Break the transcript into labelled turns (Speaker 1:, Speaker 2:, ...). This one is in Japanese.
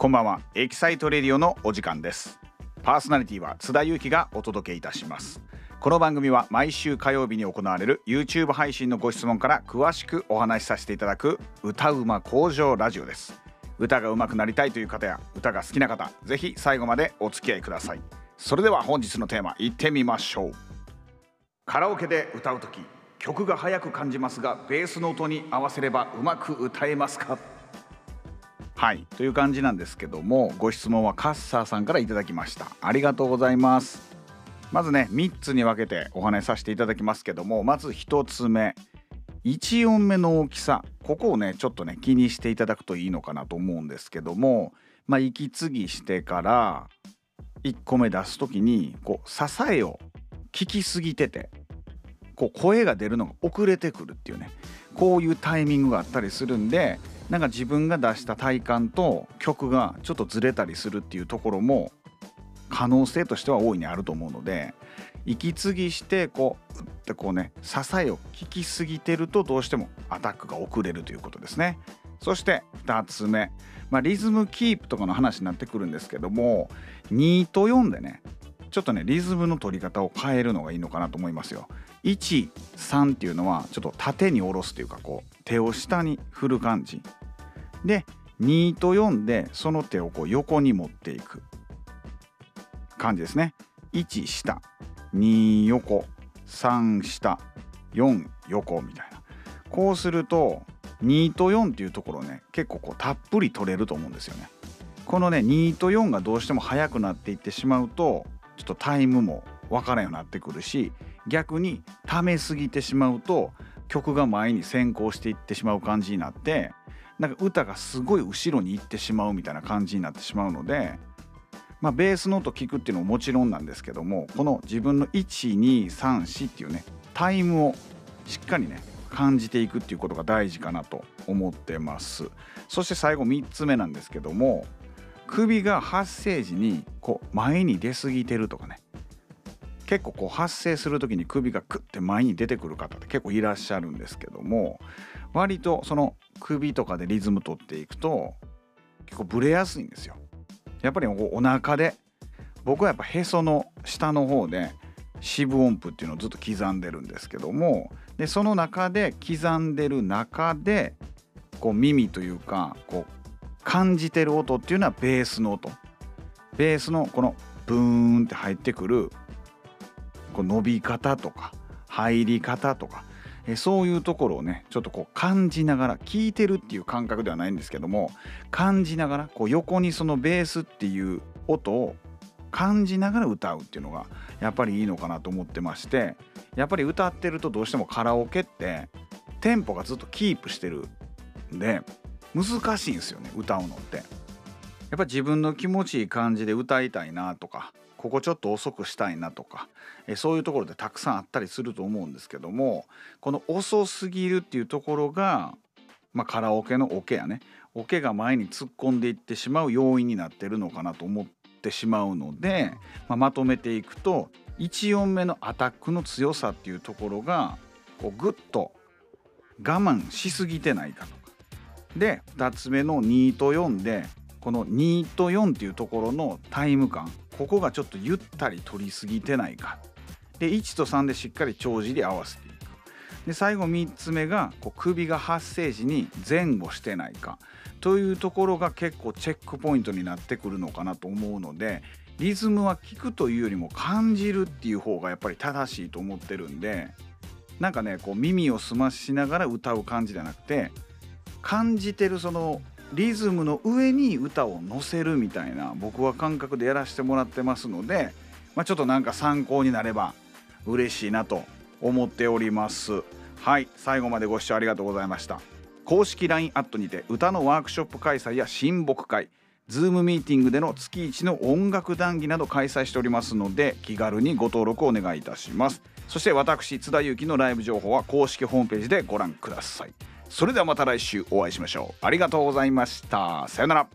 Speaker 1: こんばんは。エキサイトレディオのお時間です。パーソナリティは津田祐樹がお届けいたします。この番組は毎週火曜日に行われる YouTube 配信のご質問から詳しくお話しさせていただく歌うま向上ラジオです。歌が上手くなりたいという方や歌が好きな方ぜひ最後までお付き合いください。それでは本日のテーマいってみましょう。カラオケで歌う時曲が速く感じますがベースの音に合わせればうまく歌えますか？はい。という感じなんですけどもご質問はカッサーさんから頂きました。ありがとうございます。まずね3つに分けてお話しさせていただきますけどもまず1つ目。1音目の大きさ。ここをねちょっとね気にしていただくといいのかなと思うんですけどもまあ息継ぎしてから1個目出す時にこう支えを聞きすぎててこう声が出るのが遅れてくるっていうね。こういうタイミングがあったりするんでなんか自分が出した体感と曲がちょっとずれたりするっていうところも可能性としては大いにあると思うので息継ぎしてこうってこうね支えを聞きすぎてるとどうしてもアタックが遅れるということですね。そして2つ目、まあ、リズムキープとかの話になってくるんですけども2と4でねちょっとねリズムの取り方を変えるのがいいのかなと思いますよ。13っていうのはちょっと縦に下ろすというかこう手を下に振る感じ。で2と4でその手をこう横に持っていく。感じですね。1下2横3下4横みたいな。こうすると2と4っていうところね結構こうたっぷり取れると思うんですよね。このね2と4がどうしても速くなっていってしまうとちょっとタイムも分からんようになってくるし逆にためすぎてしまうと曲が前に先行していってしまう感じになってなんか歌がすごい後ろに行ってしまうみたいな感じになってしまうので、まあ、ベースの音聞くっていうのももちろんなんですけどもこの自分の1234っていうねタイムをしっかりね感じていくっていうことが大事かなと思ってます。そして最後3つ目なんですけども首が発声時にこう前に出過ぎてるとかね結構こう発声する時に首がクッて前に出てくる方って結構いらっしゃるんですけども割とその首とかでリズム取っていくと結構ブレやすいんですよ。やっぱりお腹で僕はやっぱへその下の方で四分音符っていうのをずっと刻んでるんですけどもでその中で刻んでる中でこう耳というかこう感じてる音っていうのはベースの音ベースのこのブーンって入ってくるこう伸び方とか入り方とかえそういうところをねちょっとこう感じながら聞いてるっていう感覚ではないんですけども感じながらこう横にそのベースっていう音を感じながら歌うっていうのがやっぱりいいのかなと思ってましてやっぱり歌ってるとどうしてもカラオケってテンポがずっとキープしてるんで難しいんですよね歌うのって。やっぱ自分の気持ちいい感じで歌いたいなとかここちょっと遅くしたいなとかえそういうところでたくさんあったりすると思うんですけどもこの遅すぎるっていうところが、まあ、カラオケのオケやね。オケが前に突っ込んでいってしまう要因になってるのかなと思ってしまうので、まあ、まとめていくと1音目のアタックの強さっていうところがこうグッと我慢しすぎてないかとか。で2つ目の2と4でこの2と4っていうところのタイム感。ここがちょっとゆったり取りすぎてないか。で1と3でしっかり帳尻合わせていく。で最後3つ目がこう首が発生時に前後してないか。というところが結構チェックポイントになってくるのかなと思うのでリズムは聞くというよりも感じるっていう方がやっぱり正しいと思ってるんでなんかねこう耳を澄ましながら歌う感じじゃなくて感じてるそのリズムの上に歌を乗せるみたいな僕は感覚でやらせてもらってますので、まあ、ちょっとなんか参考になれば嬉しいなと思っております。はい最後までご視聴ありがとうございました。公式 LINE アットにて歌のワークショップ開催や親睦会ズームミーティングでの月1の音楽談義など開催しておりますので気軽にご登録お願いいたします。そして私津田祐樹のライブ情報は公式ホームページでご覧ください。それではまた来週お会いしましょう。ありがとうございました。さよなら。